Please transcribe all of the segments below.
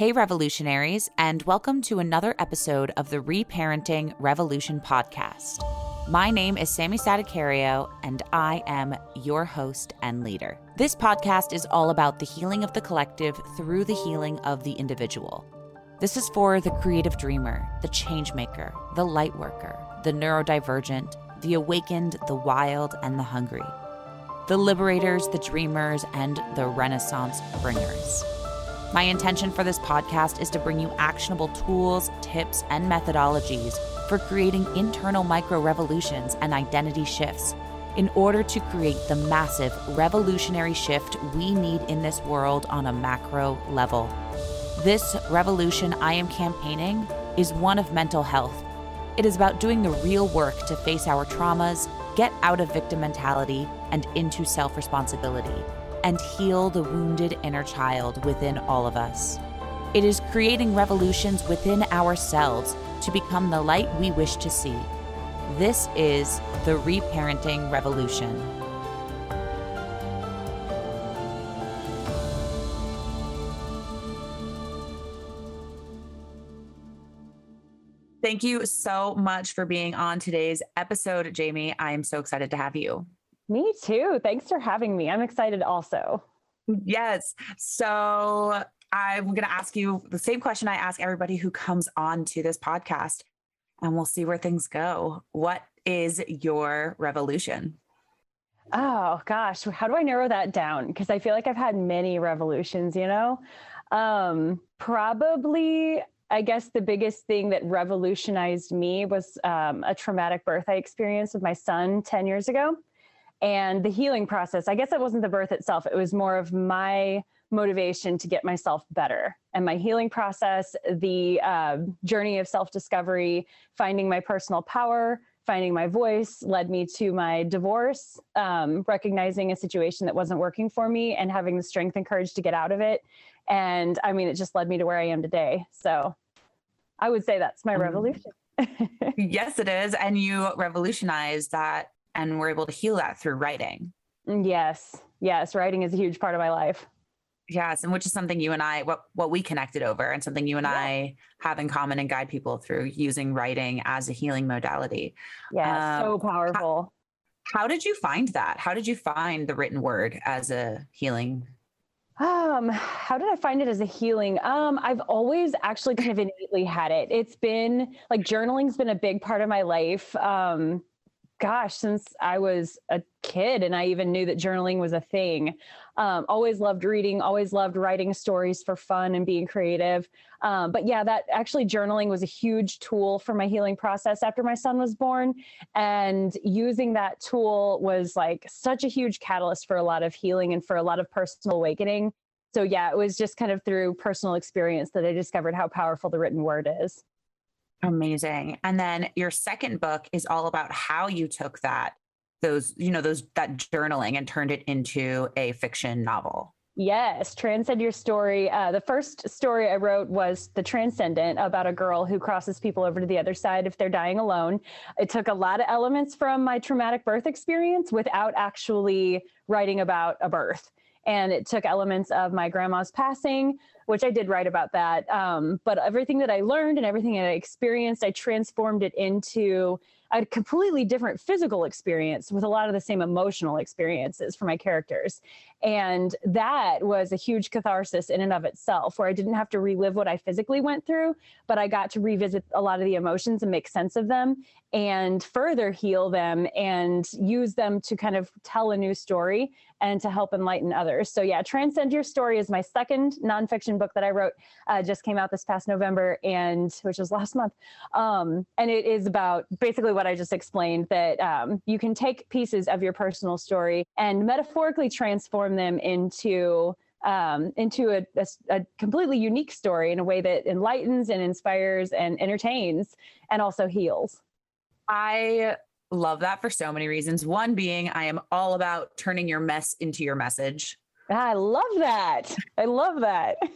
Hey, revolutionaries, and welcome to another episode of the Reparenting Revolution podcast. My name is Sammy Staticario, and I am your host and leader. This podcast is all about the healing of the collective through the healing of the individual. This is for the creative dreamer, the change maker, the light worker, the neurodivergent, the awakened, the wild, and the hungry, the liberators, the dreamers, and the renaissance bringers. My intention for this podcast is to bring you actionable tools, tips, and methodologies for creating internal micro revolutions and identity shifts in order to create the massive revolutionary shift we need in this world on a macro level. This revolution I am campaigning is one of mental health. It is about doing the real work to face our traumas, get out of victim mentality, and into self responsibility and heal the wounded inner child within all of us. It is creating revolutions within ourselves to become the light we wish to see. This is the Reparenting Revolution. Thank you so much for being on today's episode, Jami. I am so excited to have you. Me too. Thanks for having me. I'm excited also. Yes. So I'm going to ask you the same question I ask everybody who comes on to this podcast, and we'll see where things go. What is your revolution? Oh gosh, how do I narrow that down? Because I feel like I've had many revolutions, you know? Um, probably, I guess the biggest thing that revolutionized me was um, a traumatic birth I experienced with my son 10 years ago and the healing process i guess it wasn't the birth itself it was more of my motivation to get myself better. And my healing process the uh, journey of self-discovery finding my personal power finding my voice led me to my divorce um, recognizing a situation that wasn't working for me and having the strength and courage to get out of it. And i mean it just led me to where i am today. So i would say that's my mm. revolution. Yes it is. And you revolutionized that and we're able to heal that through writing. Mm, yes. Yes, writing is a huge part of my life. Yes, and which is something you and I what what we connected over and something you and yeah. I have in common and guide people through using writing as a healing modality. Yeah, um, so powerful. How, how did you find that? How did you find the written word as a healing um, how did I find it as a healing? Um, I've always actually kind of innately had it. It's been like journaling's been a big part of my life. Um, gosh, since I was a kid and I even knew that journaling was a thing. Um, always loved reading, always loved writing stories for fun and being creative. Um, but yeah, that actually journaling was a huge tool for my healing process after my son was born. And using that tool was like such a huge catalyst for a lot of healing and for a lot of personal awakening. So yeah, it was just kind of through personal experience that I discovered how powerful the written word is. Amazing. And then your second book is all about how you took that those, you know, those that journaling and turned it into a fiction novel. Yes, Transcend Your Story. Uh, the first story I wrote was The Transcendent about a girl who crosses people over to the other side if they're dying alone. It took a lot of elements from my traumatic birth experience without actually writing about a birth. And it took elements of my grandma's passing, which I did write about that. Um, but everything that I learned and everything that I experienced, I transformed it into a completely different physical experience with a lot of the same emotional experiences for my characters. And that was a huge catharsis in and of itself, where I didn't have to relive what I physically went through, but I got to revisit a lot of the emotions and make sense of them and further heal them and use them to kind of tell a new story and to help enlighten others. So, yeah, Transcend Your Story is my second nonfiction book that I wrote, uh, just came out this past November, and which was last month. Um, and it is about basically what I just explained that um, you can take pieces of your personal story and metaphorically transform them into um, into a, a, a, completely unique story in a way that enlightens and inspires and entertains and also heals. I love that for so many reasons. One being, I am all about turning your mess into your message. I love that. I love that.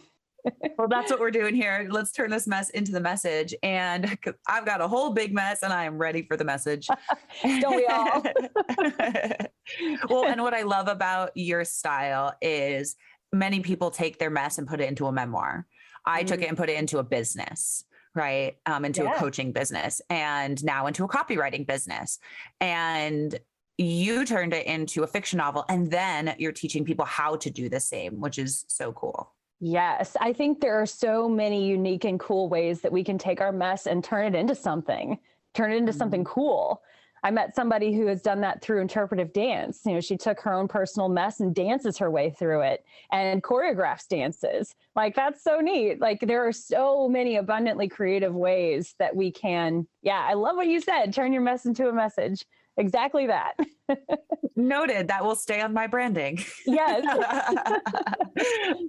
well, that's what we're doing here. Let's turn this mess into the message. And I've got a whole big mess and I am ready for the message. Don't we all? well, and what I love about your style is many people take their mess and put it into a memoir. I mm-hmm. took it and put it into a business right um, into yeah. a coaching business and now into a copywriting business and you turned it into a fiction novel and then you're teaching people how to do the same which is so cool yes i think there are so many unique and cool ways that we can take our mess and turn it into something turn it into mm-hmm. something cool I met somebody who has done that through interpretive dance. You know, she took her own personal mess and dances her way through it and choreographs dances. Like that's so neat. Like there are so many abundantly creative ways that we can. Yeah, I love what you said. Turn your mess into a message. Exactly that. Noted. That will stay on my branding. Yes.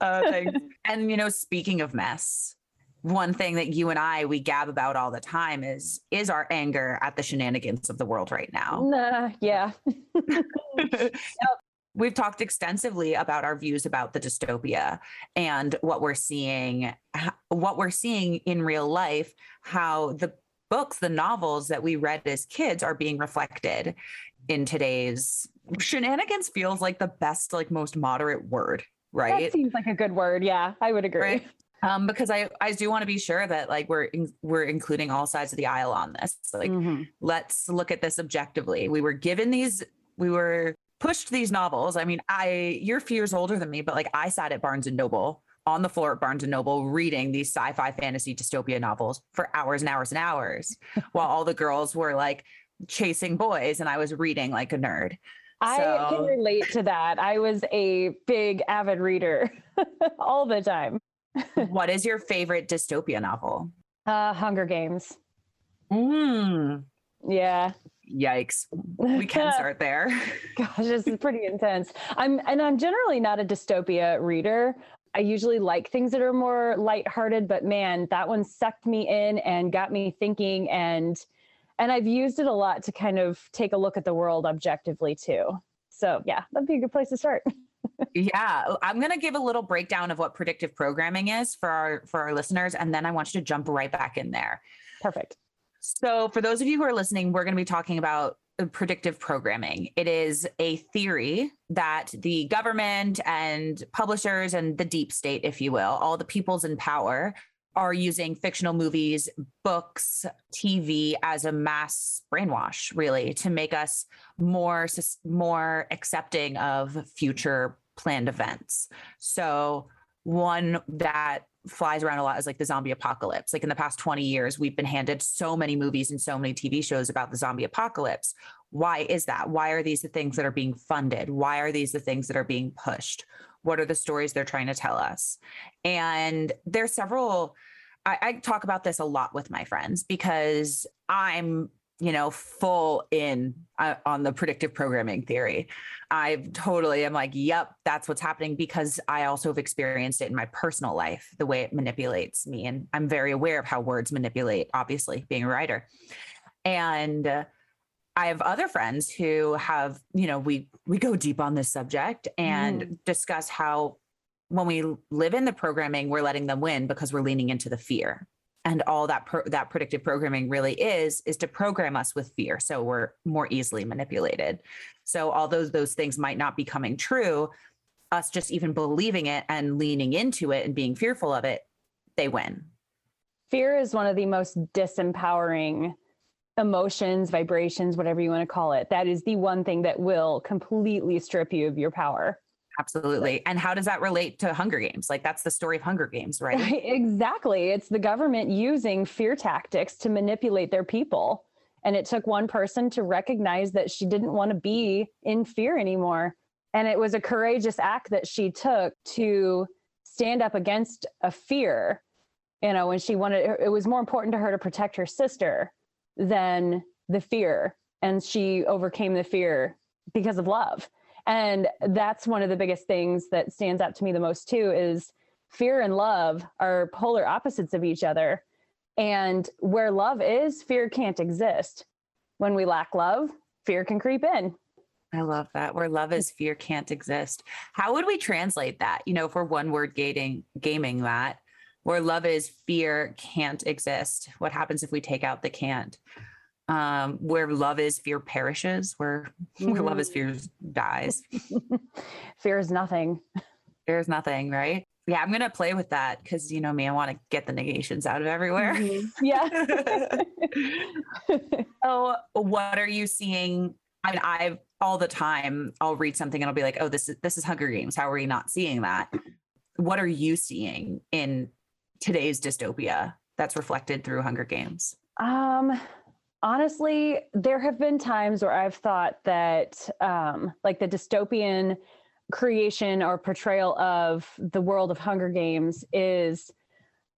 uh, thanks. And you know, speaking of mess, one thing that you and I we gab about all the time is is our anger at the shenanigans of the world right now. Nah, yeah. yep. We've talked extensively about our views about the dystopia and what we're seeing what we're seeing in real life how the books the novels that we read as kids are being reflected in today's shenanigans feels like the best like most moderate word right that seems like a good word yeah i would agree right? um, because I I do want to be sure that like we're in, we're including all sides of the aisle on this. Like, mm-hmm. let's look at this objectively. We were given these, we were pushed these novels. I mean, I you're few years older than me, but like I sat at Barnes and Noble on the floor at Barnes and Noble reading these sci-fi fantasy dystopia novels for hours and hours and hours, while all the girls were like chasing boys, and I was reading like a nerd. I so... can relate to that. I was a big avid reader all the time what is your favorite dystopia novel? Uh, Hunger Games. Mm. Yeah. Yikes. We can start there. Gosh, this is pretty intense. I'm and I'm generally not a dystopia reader. I usually like things that are more lighthearted, but man, that one sucked me in and got me thinking and and I've used it a lot to kind of take a look at the world objectively too. So yeah, that'd be a good place to start. yeah, I'm going to give a little breakdown of what predictive programming is for our for our listeners and then I want you to jump right back in there. Perfect. So, for those of you who are listening, we're going to be talking about Uh, predictive programming. It is a theory that the government and publishers and the deep state, if you will, all the peoples in power are using fictional movies, books, TV as a mass brainwash, really, to make us more more accepting of future planned events. So one that flies around a lot is like the zombie apocalypse. Like in the past 20 years, we've been handed so many movies and so many TV shows about the zombie apocalypse. Why is that? Why are these the things that are being funded? Why are these the things that are being pushed? What are the stories they're trying to tell us? And there's several, I, I talk about this a lot with my friends because I'm you know, full in uh, on the predictive programming theory. I totally am like, yep, that's what's happening because I also have experienced it in my personal life, the way it manipulates me. And I'm very aware of how words manipulate, obviously, being a writer. And uh, I have other friends who have, you know, we we go deep on this subject and mm. discuss how when we live in the programming, we're letting them win because we're leaning into the fear and all that pro- that predictive programming really is is to program us with fear so we're more easily manipulated. So although those things might not be coming true us just even believing it and leaning into it and being fearful of it they win. Fear is one of the most disempowering emotions vibrations whatever you want to call it. That is the one thing that will completely strip you of your power Absolutely. And how does that relate to Hunger Games? Like that's the story of Hunger Games, right? exactly. It's the government using fear tactics to manipulate their people. And it took one person to recognize that she didn't want to be in fear anymore. And it was a courageous act that she took to stand up against a fear. You know, when she wanted, it was more important to her to protect her sister than the fear. And she overcame the fear because of love and that's one of the biggest things that stands out to me the most too is fear and love are polar opposites of each other and where love is fear can't exist when we lack love fear can creep in I love that. Where love is fear can't exist. How would we translate that? You know, for one word gating gaming that where love is fear can't exist. What happens if we take out the can't? Um, where love is, fear perishes. Where mm. where love is, mm. fear dies. fear is nothing. Fear is nothing, right? Yeah, I'm gonna play with that because you know me, I want to get the negations out of everywhere. Mhm. Yeah. so, what are you seeing? I mean, I've all the time. I'll read something and I'll be like, "Oh, this is this is Hunger Games. How are we not seeing that?" What are you seeing in today's dystopia that's reflected through Hunger Games? Um, honestly, there have been times where I've thought that, um, like the dystopian creation or portrayal of the world of Hunger Games is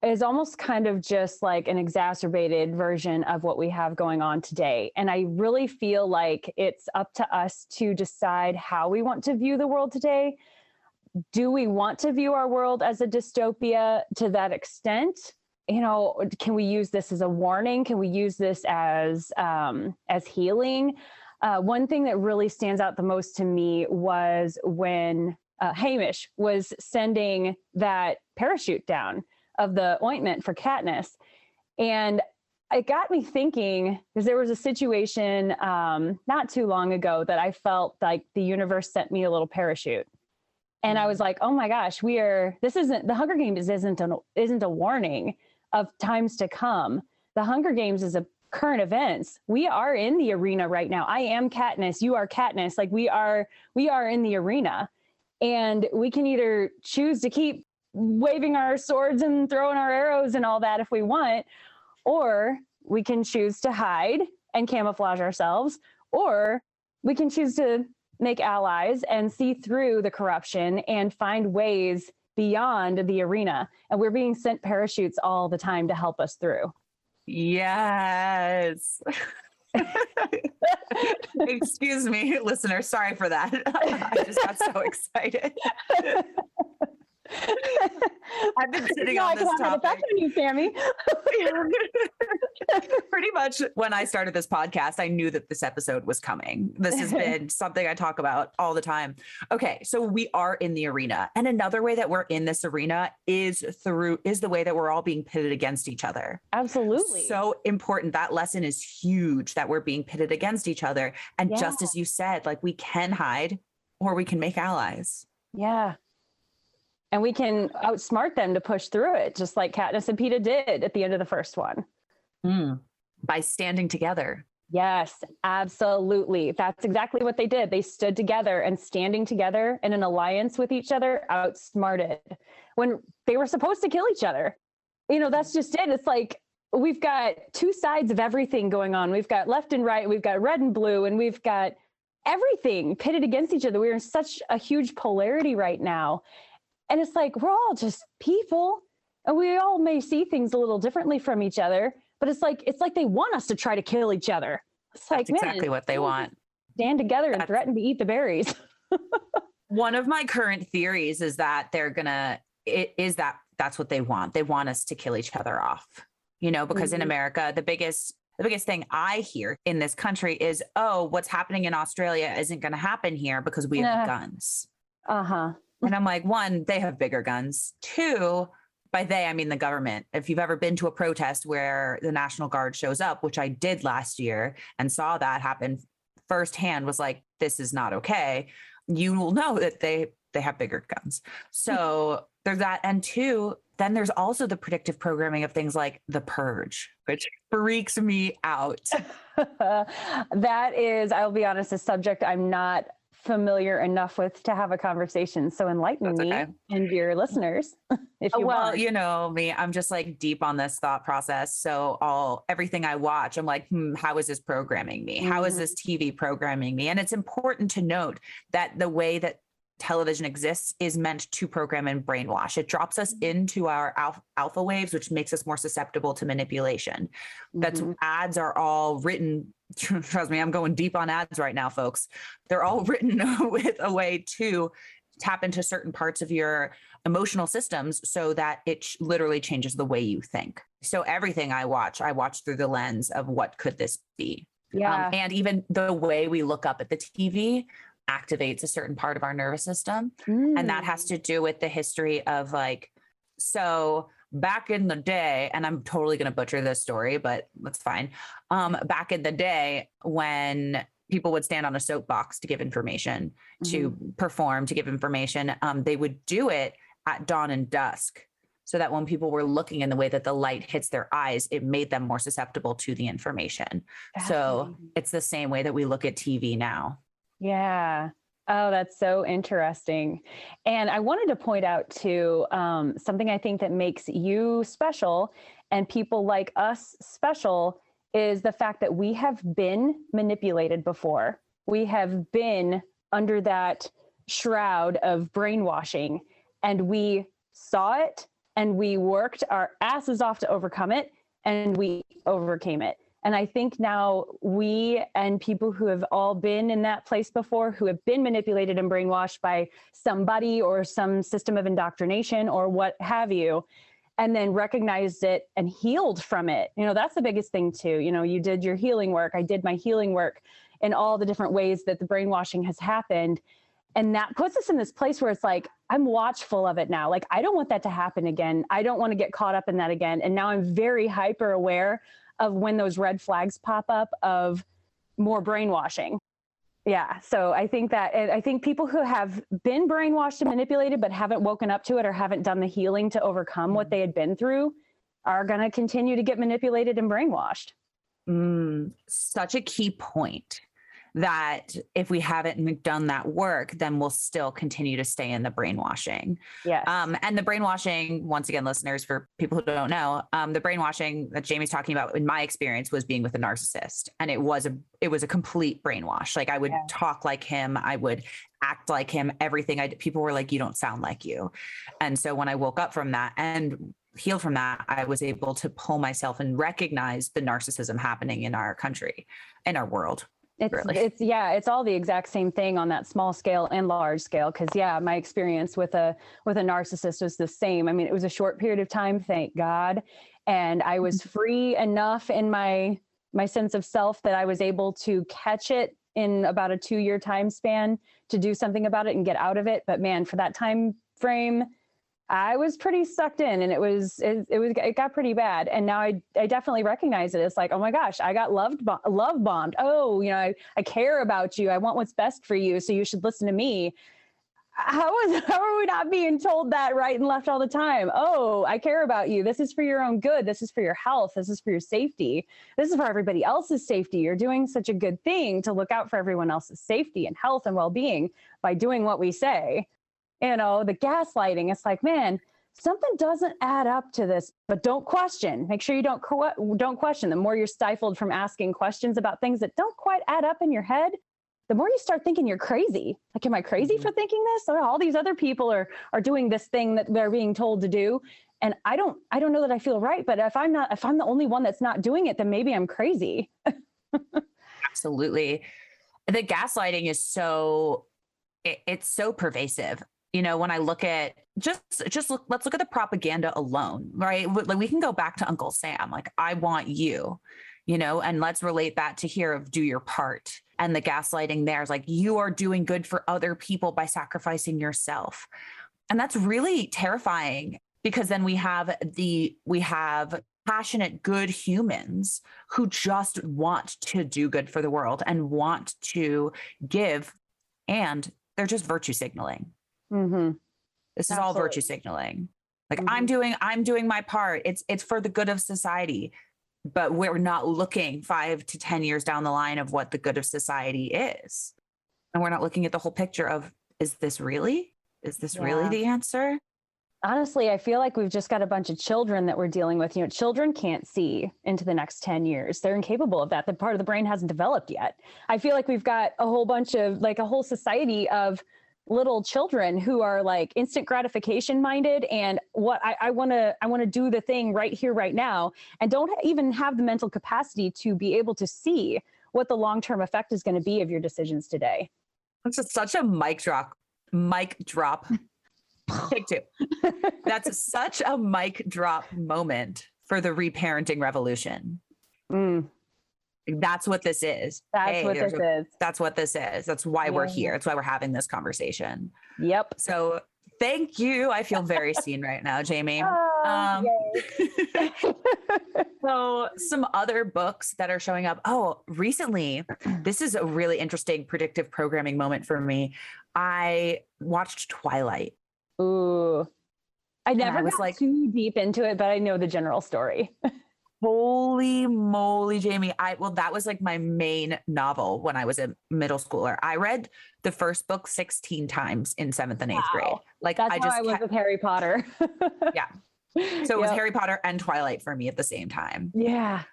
is almost kind of just like an exacerbated version of what we have going on today. And I really feel like it's up to us to decide how we want to view the world today. Do we want to view our world as a dystopia to that extent? You know, can we use this as a warning? Can we use this as um, as healing? Uh, one thing that really stands out the most to me was when uh, Haymitch was sending that parachute down of the ointment for Katniss. And it got me thinking because there was a situation um, not too long ago that I felt like the universe sent me a little parachute. And I was like, oh my gosh, we are, this isn't, the Hunger Games isn't an, isn't a warning of times to come. The Hunger Games is a current events. We are in the arena right now. I am Katniss, you are Katniss. Like we are, we are in the arena. And we can either choose to keep waving our swords and throwing our arrows and all that if we want, or we can choose to hide and camouflage ourselves, or we can choose to make allies and see through the corruption and find ways beyond the arena. And we're being sent parachutes all the time to help us through. Yes. Excuse me, listener. Sorry for that. I just got so excited. I've been sitting No, I on this can have it back topic. on you, Sammy. Pretty much when I started this podcast, I knew that this episode was coming. This has been something I talk about all the time. Okay, so we are in the arena. And another way that we're in this arena is through is the way that we're all being pitted against each other. Absolutely. So important. That lesson is huge that we're being pitted against each other. And just as you said, like we can hide or we can make allies. Yeah. And we can outsmart them to push through it, just like Katniss and Peeta did at the end of the first one. Mm. By standing together. Yes, absolutely. That's exactly what they did. They stood together and standing together in an alliance with each other outsmarted when they were supposed to kill each other. You know, that's just it. It's like we've got two sides of everything going on. We've got left and right, we've got red and blue, and we've got everything pitted against each other. We're in such a huge polarity right now. And it's like we're all just people and we all may see things a little differently from each other, but it's like it's like they want us to try to kill each other. It's like That's exactly man, what they want. Stand together and That's- threaten to eat the berries. One of my current theories is that they're gonna it is that that's what they want. They want us to kill each other off. You know, because in Mhm. America, the biggest the biggest thing I hear in this country is, oh, what's happening in Australia isn't going to happen here because we have guns. Uh huh. And I'm like, one, they have bigger guns. Two, by they, I mean the government. If you've ever been to a protest where the National Guard shows up, which I did last year and saw that happen firsthand, was like, this is not okay. You will know that they they have bigger guns. So there's that. And two, then there's also the predictive programming of things like the purge, which freaks me out. that is, I'll be honest, a subject I'm not familiar enough with to have a conversation. So enlighten That's me okay. and your listeners, if you well, want. you know me, I'm just like deep on this thought process. So all everything I watch, I'm like, hmm, how is this programming me? How is Mhm. this TV programming me? And it's important to note that the way that television exists is meant to program and brainwash. It drops us into our alpha, alpha waves, which makes us more susceptible to manipulation. That's Mhm. ads are all written. Trust me, I'm going deep on ads right now, folks. They're all written with a way to tap into certain parts of your emotional systems so that it ch- literally changes the way you think. So everything I watch, I watch through the lens of what could this be? yeah. Um, and even the way we look up at the TV activates a certain part of our nervous system and that has Mm. to do with the history of like so back in the day and i'm totally going to butcher this story but that's fine um back in the day when people would stand on a soapbox to give information, mm-hmm. to perform, to give information. Um, they would do it at dawn and dusk so that when people were looking in the way that the light hits their eyes, it made them more susceptible to the information. So it's the same way that we look at TV now. Yeah. Oh, that's so interesting. And I wanted to point out too um, something I think that makes you special and people like us special is the fact that we have been manipulated before. We have been under that shroud of brainwashing and we saw it and we worked our asses off to overcome it and we overcame it. And I think now we and people who have all been in that place before, who have been manipulated and brainwashed by somebody or some system of indoctrination or what have you, and then recognized it and healed from it. You know, that's the biggest thing too. You know, you did your healing work. I did my healing work in all the different ways that the brainwashing has happened. And that puts us in this place where it's like, I'm watchful of it now. Like, I don't want that to happen again. I don't want to get caught up in that again. And now I'm very hyper aware of when those red flags pop up of more brainwashing. Yeah. So I think that I think people who have been brainwashed and manipulated but haven't woken up to it or haven't done the healing to overcome what mm. they had been through are going to continue to get manipulated and brainwashed. Mm, such a key point that if we haven't done that work, then we'll still continue to stay in the brainwashing. Yes. Um, and the brainwashing, once again, listeners, for people who don't know, um, the brainwashing that Jami's talking about, in my experience, was being with a narcissist, and it was a it was a complete brainwash. Like I would yeah. talk like him, I would act like him. Everything I did, people were like, "You don't sound like you," and so when I woke up from that and healed from that, I was able to pull myself and recognize the narcissism happening in our country, in our world. It's really. it's yeah, it's all the exact same thing on that small scale and large scale. Cause yeah, my experience with a with a narcissist was the same. I mean, it was a short period of time, thank God. And I was mm-hmm. free enough in my my sense of self that I was able to catch it in about a two year time span to do something about it and get out of it. But man, for that time frame, I was pretty sucked in and it was it, it, was it got pretty bad and now I I definitely recognize it. It's like, oh my gosh, I got loved love bombed. Oh, you know, I, I care about you. I want what's best for you, so you should listen to me. How is how are we not being told that right and left all the time? Oh, I care about you. This is for your own good. This is for your health. This is for your safety. This is for everybody else's safety. You're doing such a good thing to look out for everyone else's safety and health and well-being by doing what we say you know, the gaslighting. It's like, man, something doesn't add up to this, but don't question. Make sure you don't don't question. The more you're stifled from asking questions about things that don't quite add up in your head, the more you start thinking you're crazy. Like, am I crazy mm-hmm. for thinking this? Or all these other people are are doing this thing that they're being told to do. And I don't I don't know that I feel right, but if I'm not if I'm the only one that's not doing it, then maybe I'm crazy. Absolutely. The gaslighting is so it, it's so pervasive you know when i look at just just look let's look at the propaganda alone right? Like we can go back to uncle sam like i want you you know and let's relate that to here of do your part and the gaslighting there is like you are doing good for other people by sacrificing yourself. And that's really terrifying because then we have the we have passionate good humans who just want to do good for the world and want to give and they're just virtue signaling Mm-hmm. This Absolutely. is all virtue signaling. Like mm-hmm. I'm doing, I'm doing my part. It's it's for the good of society, but we're not looking five to ten years down the line of what the good of society is, and we're not looking at the whole picture of is this really? Is this yeah. really the answer? honestly, I feel like we've just got a bunch of children that we're dealing with. You know, children can't see into the next 10 years. They're incapable of that. The part of the brain hasn't developed yet. I feel like we've got a whole bunch of like a whole society of little children who are like instant gratification minded and what I want to I want to do the thing right here right now and don't even have the mental capacity to be able to see what the long term effect is going to be of your decisions today. That's such a mic drop. Mic drop. Take two. That's such a mic drop moment for the reparenting revolution. Mm. That's what this is. That's hey, what this a, is. That's what this is. That's why yeah. we're here. That's why we're having this conversation. Yep. So Thank you. I feel very seen right now, Jami. Oh, Um. So, some other books that are showing up. Oh, recently, this is a really interesting predictive programming moment for me. I watched Twilight. Ooh. I I never was got like- too deep into it, but I know the general story. Holy moly, Jami. I well, that was like my main novel when I was a middle schooler. I read the first book 16 times in seventh and eighth grade. Like That's I just I was kept- with Harry Potter. Yeah. so it was Harry Potter and Twilight for me at the same time. Yeah.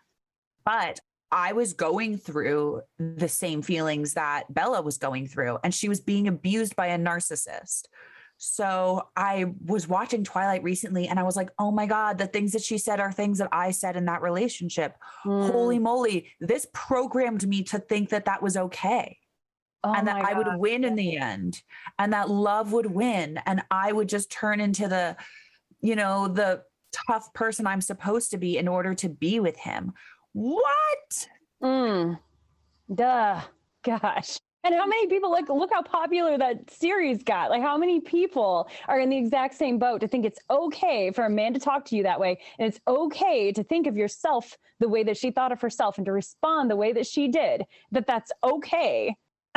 but I was going through the same feelings that Bella was going through, and she was being abused by a narcissist. So I was watching Twilight recently, and I was like, oh my God, the things that she said are things that I said in that relationship. Holy Mm. moly, this programmed me to think that that was okay Oh and that I would win in the end and that love would win and I would just turn into the you know the tough person I'm supposed to be in order to be with him. What? Mm. Duh. Gosh. And how many people like look how popular that series got? Like how many people are in the exact same boat to think it's okay for a man to talk to you that way and it's okay to think of yourself the way that she thought of herself and to respond the way that she did. That that's okay.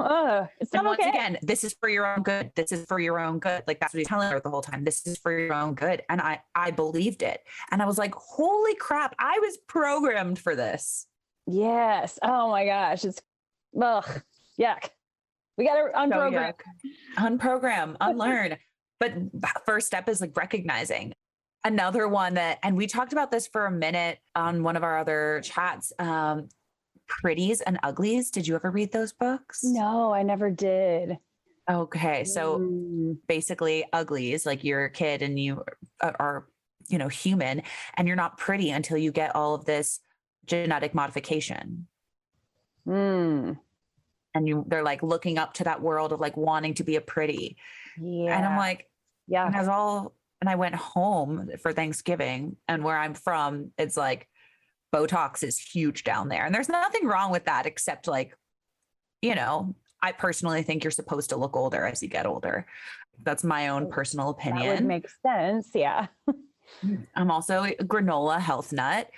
Ugh, it's And once okay. again, this is for your own good. This is for your own good. Like that's what he's telling her the whole time. This is for your own good. And I I believed it. And I was like, holy crap, I was programmed for this. Yes. Oh my gosh. It's ugh. Yuck. We gotta unprogram. yuck. unprogram, unlearn. but first step is like recognizing. Another one that, and we talked about this for a minute on one of our other chats. Um, Pretties and Uglies. Did you ever read those books? No, I never did. Okay. So Mm. basically, Uglies, like you're a kid and you are, are, you know, human and you're not pretty until you get all of this genetic modification. Mm. And you, they're like looking up to that world of like wanting to be a pretty. Yeah. And I'm like, yeah. and I was all and I went home for Thanksgiving and where I'm from it's like Botox is huge down there and there's nothing wrong with that except like you know I personally think you're supposed to look older as you get older that's my own personal opinion. That would make sense. Yeah. I'm also a granola health nut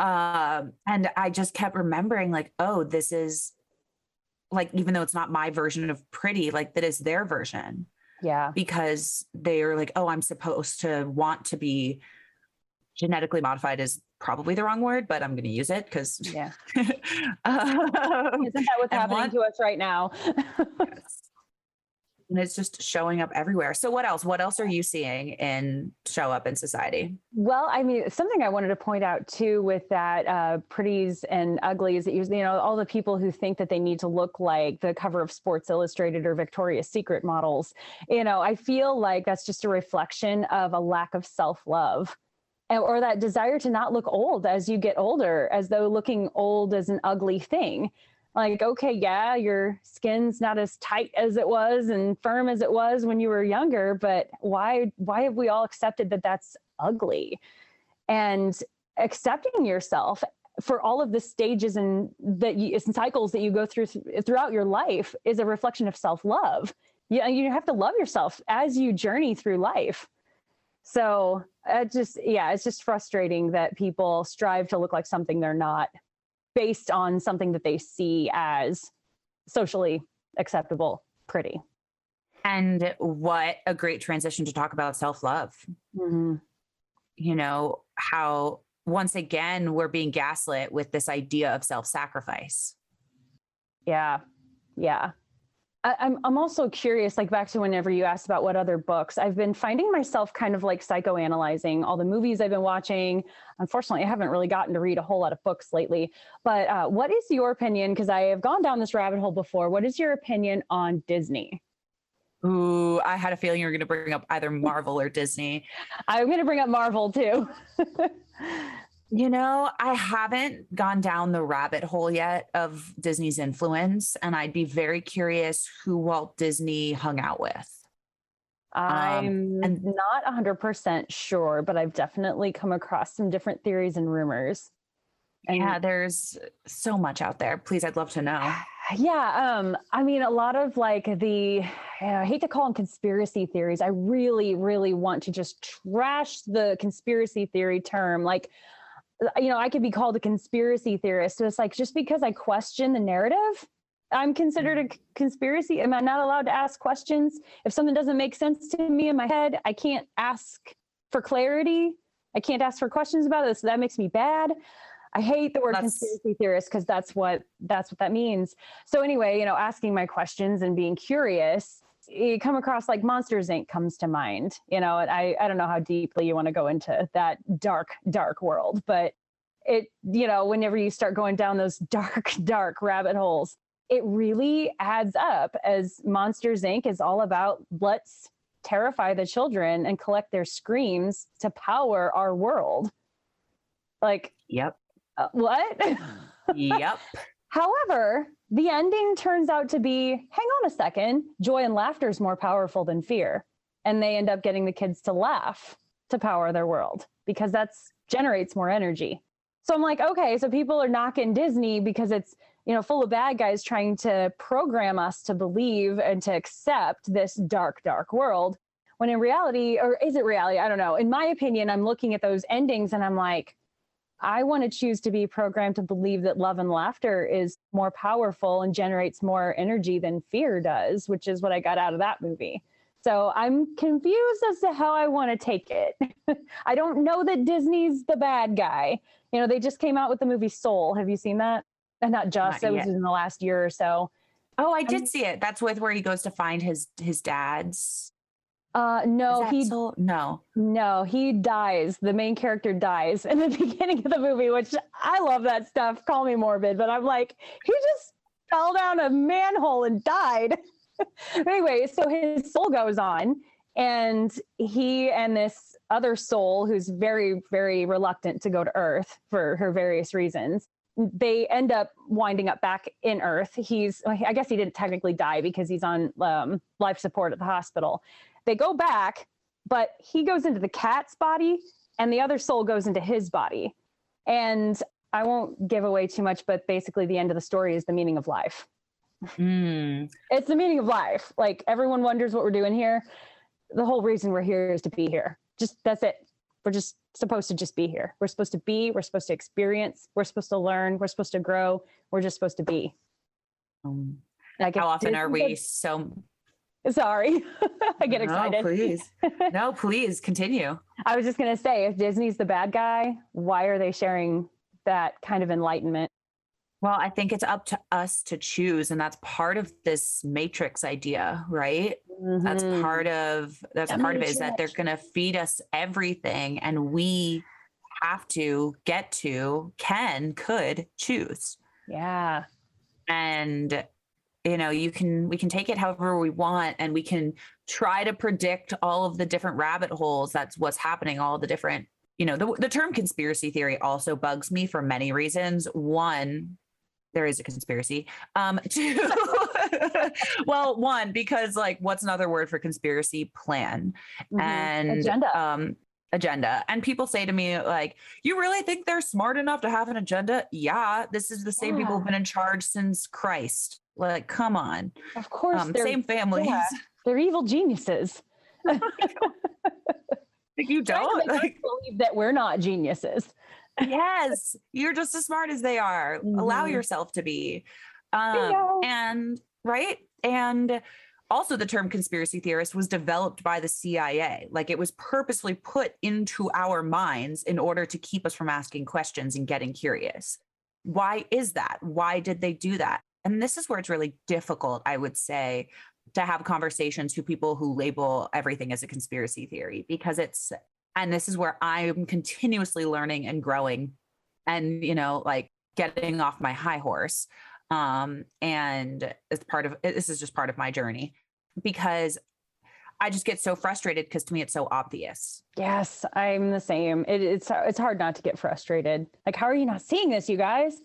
um and I just kept remembering like oh this is like even though it's not my version of pretty like that is their version Yeah. because they're like, oh, I'm supposed to want to be genetically modified is probably the wrong word, but I'm going to use it because Yeah. um, Isn't that what's happening one- to us right now? and it's just showing up everywhere. So what else? What else are you seeing in show up in society? well, I mean, something I wanted to point out too with that uh, pretties and uglies that you, know, all the people who think that they need to look like the cover of Sports Illustrated or Victoria's Secret models, you know, I feel like that's just a reflection of a lack of self love. Or that desire to not look old as you get older, as though looking old is an ugly thing. Like okay yeah your skin's not as tight as it was and firm as it was when you were younger but why why have we all accepted that that's ugly? And accepting yourself for all of the stages and that you, and cycles that you go through th- throughout your life is a reflection of self-love. Yeah you have to love yourself as you journey through life. So it just yeah it's just frustrating that people strive to look like something they're not based on something that they see as socially acceptable pretty And what a great transition to talk about self love. Mhm. You know, how once again we're being gaslit with this idea of self sacrifice. yeah yeah I, I'm, I'm also curious like back to whenever you asked about what other books i've been finding myself kind of like psychoanalyzing all the movies i've been watching. Unfortunately i haven't really gotten to read a whole lot of books lately. But uh, what is your opinion because i have gone down this rabbit hole before. What is your opinion on disney? Ooh, I had a feeling you were going to bring up either Marvel or Disney. i'm going to bring up marvel too You know, I haven't gone down the rabbit hole yet of Disney's influence, and I'd be very curious who Walt Disney hung out with. I'm and- not 100% sure, but I've definitely come across some different theories and rumors. And yeah, there's so much out there. Please, I'd love to know. Yeah, um, I mean, a lot of like the, I hate to call them conspiracy theories. I really, really want to just trash the conspiracy theory term. Like, Uh, you know, I could be called a conspiracy theorist. So it's like just because I question the narrative, I'm considered a mm-hmm. conspiracy. Am I not allowed to ask questions? If something doesn't make sense to me in my head, I can't ask for clarity. I can't ask for questions about it. So that makes me bad. I hate the word that's... conspiracy theorist because that's what that's what that means. So anyway, you know, asking my questions and being curious, you come across like Monsters Inc. comes to mind. You know, I I don't know how deeply you want to go into that dark dark world, but it you know whenever you start going down those dark dark rabbit holes it really adds up as monsters inc is all about let's terrify the children and collect their screams to power our world like yep uh, what? yep. However, the ending turns out to be hang on a second, joy and laughter is more powerful than fear. And they end up getting the kids to laugh to power their world because that's generates more energy. So I'm like, okay, so people are knocking Disney because it's, you know, full of bad guys trying to program us to believe and to accept this dark, dark world. When in reality, or is it reality? I don't know. In my opinion, I'm looking at those endings and I'm like, I want to choose to be programmed to believe that love and laughter is more powerful and generates more energy than fear does, which is what I got out of that movie. So I'm confused as to how I want to take it. I don't know that Disney's the bad guy. You know, they just came out with the movie Soul. Have you seen that? And not just, not it was in the last year or so. Oh, I did um, see it. That's with where he goes to find his his dad's uh, no, he so, no, no, he dies. The main character dies in the beginning of the movie, which I love that stuff. Call me morbid, but I'm like, he just fell down a manhole and died. anyway, so his soul goes on, and he and this other soul, who's very, very reluctant to go to Earth for her various reasons, they end up winding up back in Earth. He's, I guess he didn't technically die because he's on um, life support at the hospital they go back, but he goes into the cat's body and the other soul goes into his body. And I won't give away too much, but basically, the end of the story is the meaning of life. Mm. It's the meaning of life. Like everyone wonders what we're doing here. The whole reason we're here is to be here. Just that's it. We're just supposed to just be here. We're supposed to be, we're supposed to experience, we're supposed to learn, we're supposed to grow, we're just supposed to be. Um, how often are we so Sorry, I get excited. No, please. No, please continue. I was just going to say if Disney's the bad guy, why are they sharing that kind of enlightenment? Well, I think it's up to us to choose. And that's part of this matrix idea, right? Mm-hmm. That's part of that's the part of it is that they're gonna feed us everything and we have to get to, can, could choose. Yeah. And you know you can we can take it however we want and we can try to predict all of the different rabbit holes that's what's happening all the different you know the, the term conspiracy theory also bugs me for many reasons one there is a conspiracy um two well one because like what's another word for conspiracy plan mm-hmm. and agenda um agenda. And people say to me, like, you really think they're smart enough to have an agenda? Yeah, this is the same yeah. people who've been in charge since Christ. Like, come on. Of course. Um, same families. Yeah, they're evil geniuses. you don't like, believe that we're not geniuses. yes, you're just as smart as they are. Mm-hmm. Allow yourself to be. Um, and right. And also, the term conspiracy theorist was developed by the CIA. Like it was purposely put into our minds in order to keep us from asking questions and getting curious. Why is that? Why did they do that? And this is where it's really difficult, I would say, to have conversations to people who label everything as a conspiracy theory because it's, and this is where I'm continuously learning and growing and, you know, like getting off my high horse. Um, and it's part of, this is just part of my journey because I just get so frustrated because to me it's so obvious. Yes, I'm the same. It, it's it's hard not to get frustrated. Like, how are you not seeing this, you guys?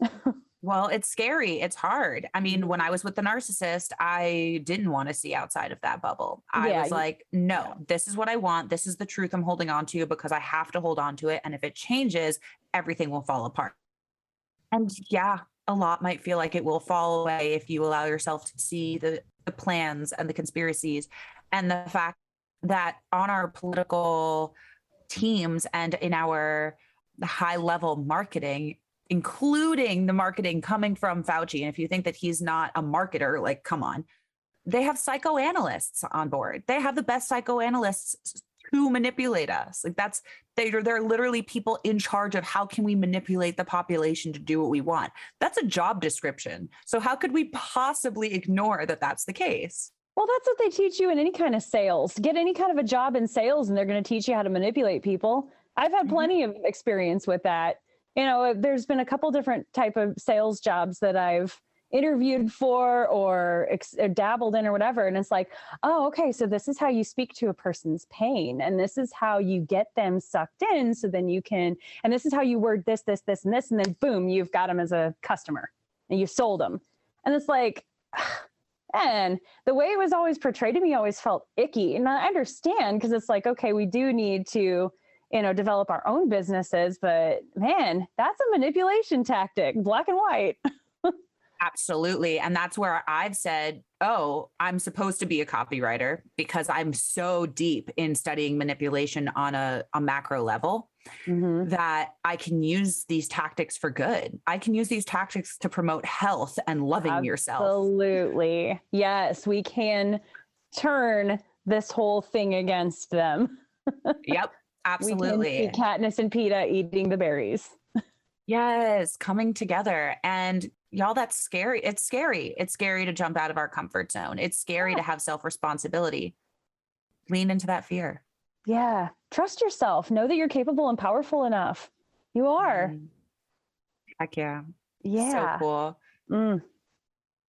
Well, it's scary. It's hard. I mean, mm-hmm. when I was with the narcissist, I didn't want to see outside of that bubble. I yeah, was like, no, yeah. this is what I want. This is the truth I'm holding on to because I have to hold on to it. And if it changes, everything will fall apart. And yeah, a lot might feel like it will fall away if you allow yourself to see the, the plans and the conspiracies and the fact that on our political teams and in our high level marketing including the marketing coming from Fauci. And if you think that he's not a marketer, like, come on, they have psychoanalysts on board. They have the best psychoanalysts to manipulate us. Like that's they're they're literally people in charge of how can we manipulate the population to do what we want. That's a job description. So how could we possibly ignore that that's the case? Well, that's what they teach you in any kind of sales. Get any kind of a job in sales and they're going to teach you how to manipulate people. I've had mm-hmm. plenty of experience with that. You know, uh, there's been a couple different type of sales jobs that I've interviewed for or, ex- or, dabbled in or whatever and it's like oh okay so this is how you speak to a person's pain and this is how you get them sucked in so then you can and this is how you word this this this and this and then boom you've got them as a customer and you sold them and it's like and the way it was always portrayed to me always felt icky and i understand because it's like okay we do need to you know develop our own businesses but man that's a manipulation tactic black and white Absolutely. And that's where I've said, oh, I'm supposed to be a copywriter because I'm so deep in studying manipulation on a, a macro level mm-hmm. that I can use these tactics for good. I can use these tactics to promote health and loving Absolutely. yourself. Absolutely. Yes, we can turn this whole thing against them. yep. Absolutely. We can see Katniss and Peeta eating the berries. Yes, coming together. And y'all, that's scary. It's scary. It's scary to jump out of our comfort zone. It's scary yeah. to have self responsibility. Lean into that fear. Yeah. Trust yourself. Know that you're capable and powerful enough. You are. Mm. Heck yeah. Yeah. So cool. Mm.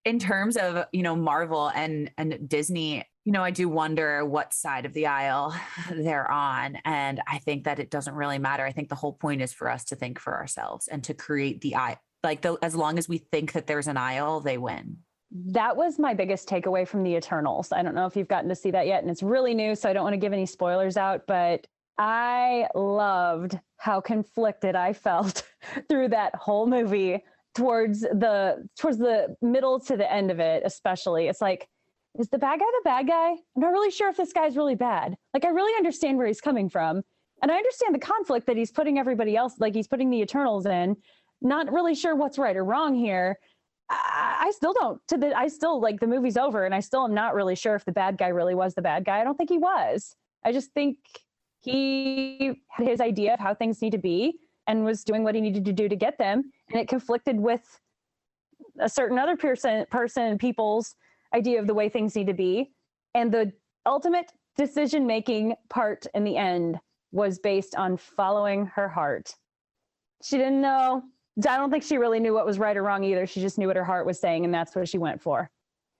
In terms of, you know, Marvel and and Disney, you know, I do wonder what side of the aisle they're on. And I think that it doesn't really matter. I think the whole point is for us to think for ourselves and to create the aisle. Like, the, as long as we think that there's an aisle, they win. That was my biggest takeaway from the Eternals. I don't know if you've gotten to see that yet, and it's really new, so I don't want to give any spoilers out, but I loved how conflicted I felt through that whole movie towards the towards the middle to the end of it especially it's like is the bad guy the bad guy? I'm not really sure if this guy's really bad. Like, I really understand where he's coming from. And I understand the conflict that he's putting everybody else, like he's putting the Eternals in. Not really sure what's right or wrong here. I, I still don't. To the, I still like the movie's over, and I still am not really sure if the bad guy really was the bad guy. I don't think he was. I just think he had his idea of how things need to be and was doing what he needed to do to get them, and it conflicted with a certain other person, person, people's idea of the way things need to be. And the ultimate decision making part in the end was based on following her heart. She didn't know. I don't think she really knew what was right or wrong either. She just knew what her heart was saying, and that's what she went for.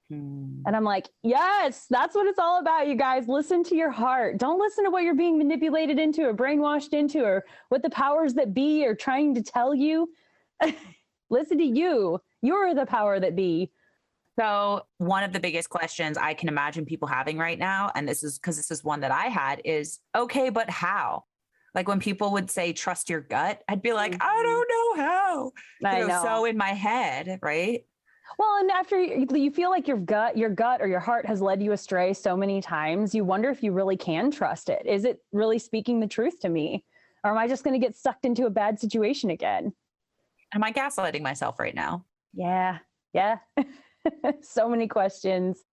Hmm. And I'm like, yes, that's what it's all about, you guys. Listen to your heart. Don't listen to what you're being manipulated into or brainwashed into or what the powers that be are trying to tell you. listen to you. You're the power that be. So, one of the biggest questions I can imagine people having right now, and this is because this is one that I had, is okay, but how? Like when people would say, trust your gut, I'd be like, mm-hmm. I don't know how. I you know, know. So in my head, right? Well, and after you feel like your gut, your gut or your heart has led you astray so many times, you wonder if you really can trust it. Is it really speaking the truth to me? Or am I just going to get sucked into a bad situation again? Am I gaslighting myself right now? Yeah. Yeah. so many questions.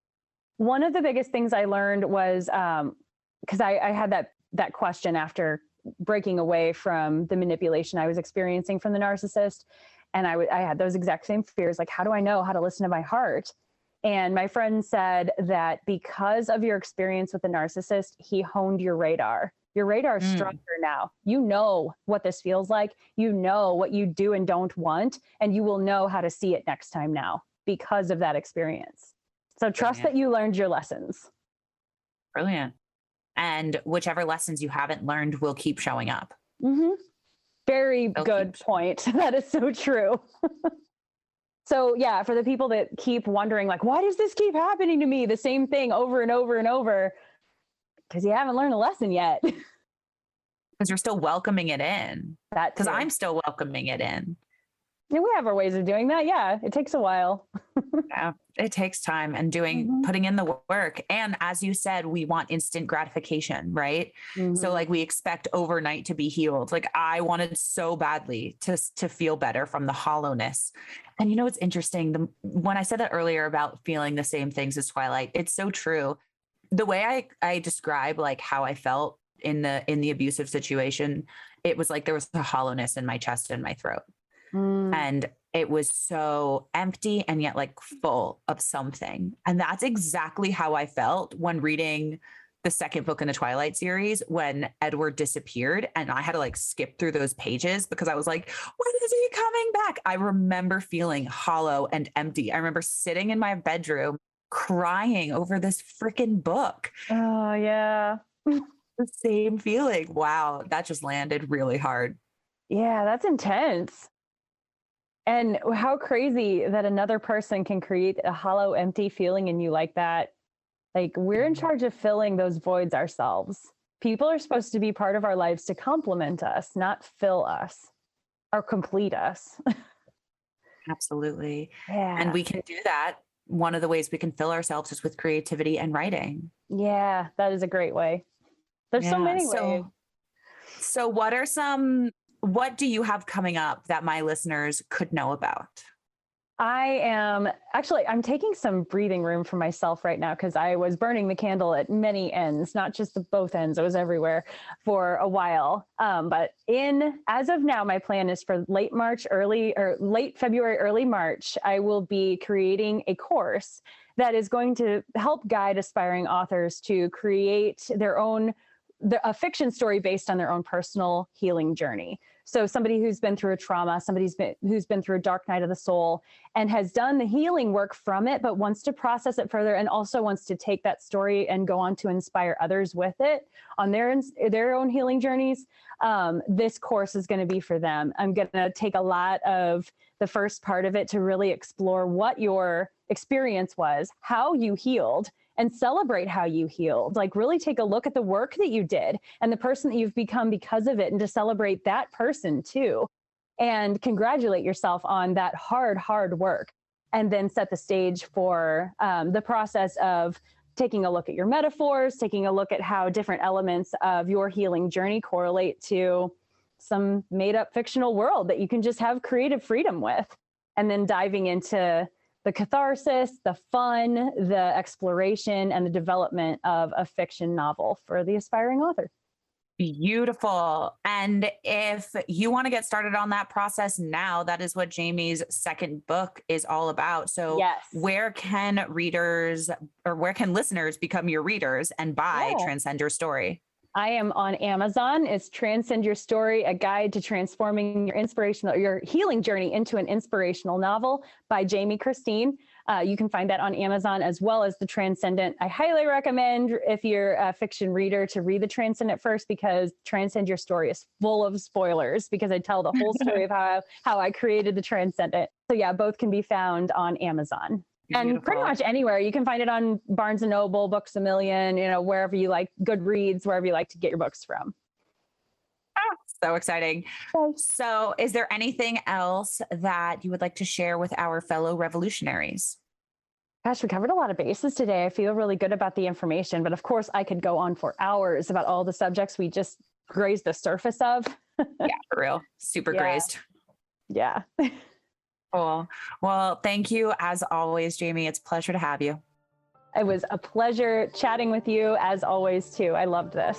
One of the biggest things I learned was because um, I, I had that that question after breaking away from the manipulation I was experiencing from the narcissist, and I, w- I had those exact same fears. Like, how do I know how to listen to my heart? And my friend said that because of your experience with the narcissist, he honed your radar. Your radar is mm. stronger now. You know what this feels like. You know what you do and don't want, and you will know how to see it next time now because of that experience. So trust Brilliant. that you learned your lessons. Brilliant. And whichever lessons you haven't learned will keep showing up. Mm-hmm. Very They'll good point. that is so true. so yeah, for the people that keep wondering, like, why does this keep happening to me? The same thing over and over and over. Because you haven't learned a lesson yet. Because you're still welcoming it in. That because I'm still welcoming it in. Yeah, we have our ways of doing that. Yeah, it takes a while. Yeah, it takes time and doing mm-hmm. putting in the work. And as you said, we want instant gratification, right? Mm-hmm. So like we expect overnight to be healed. Like I wanted so badly to to feel better from the hollowness. And you know what's interesting? The, when I said that earlier about feeling the same things as Twilight, it's so true. The way I I describe like how I felt in the in the abusive situation, it was like there was a hollowness in my chest and my throat. Mm. And it was so empty and yet like full of something. And that's exactly how I felt when reading the second book in the Twilight series when Edward disappeared and I had to like skip through those pages because I was like, when is he coming back? I remember feeling hollow and empty. I remember sitting in my bedroom crying over this freaking book. Oh, yeah. the same feeling. Wow, that just landed really hard. Yeah, that's intense. And how crazy that another person can create a hollow, empty feeling in you like that. Like we're in mm-hmm. charge of filling those voids ourselves. People are supposed to be part of our lives to complement us, not fill us or complete us. Absolutely. Yeah. And we can do that. One of the ways we can fill ourselves is with creativity and writing. Yeah, that is a great way. There's yeah. so many ways. So, so what are some what do you have coming up that my listeners could know about? I am actually I'm taking some breathing room for myself right now because I was burning the candle at many ends, not just the both ends. It was everywhere for a while. Um, but in as of now, my plan is for late March, early or late February, early March. I will be creating a course that is going to help guide aspiring authors to create their own the, a fiction story based on their own personal healing journey. So somebody who's been through a trauma, somebody's been who's been through a dark night of the soul and has done the healing work from it, but wants to process it further and also wants to take that story and go on to inspire others with it on their their own healing journeys. Um, this course is going to be for them. I'm going to take a lot of the first part of it to really explore what your experience was, how you healed, and celebrate how you healed. Like, really take a look at the work that you did and the person that you've become because of it, and to celebrate that person too. And congratulate yourself on that hard, hard work. And then set the stage for um, the process of taking a look at your metaphors, taking a look at how different elements of your healing journey correlate to some made up fictional world that you can just have creative freedom with. And then diving into the catharsis, the fun, the exploration, and the development of a fiction novel for the aspiring author. Beautiful. And if you want to get started on that process now, that is what Jami's second book is all about. So, yes. where can readers or where can listeners become your readers and buy yeah. Transcend Your Story? I am on Amazon. It's Transcend Your Story, a guide to transforming your inspirational, your healing journey into an inspirational novel by Jami Christine. Uh, you can find that on Amazon as well as The Transcendent. I highly recommend if you're a fiction reader to read The Transcendent first because Transcend Your Story is full of spoilers because I tell the whole story of how how I created The Transcendent. So yeah, both can be found on Amazon. Beautiful. and pretty much anywhere you can find it on barnes and noble books a million you know wherever you like goodreads wherever you like to get your books from oh, so exciting so is there anything else that you would like to share with our fellow revolutionaries Gosh, we covered a lot of bases today. I feel really good about the information, but of course, I could go on for hours about all the subjects we just grazed the surface of. yeah, for real. Super yeah. grazed. Yeah. Cool. Well, thank you as always, Jami. It's a pleasure to have you. It was a pleasure chatting with you as always, too. I loved this.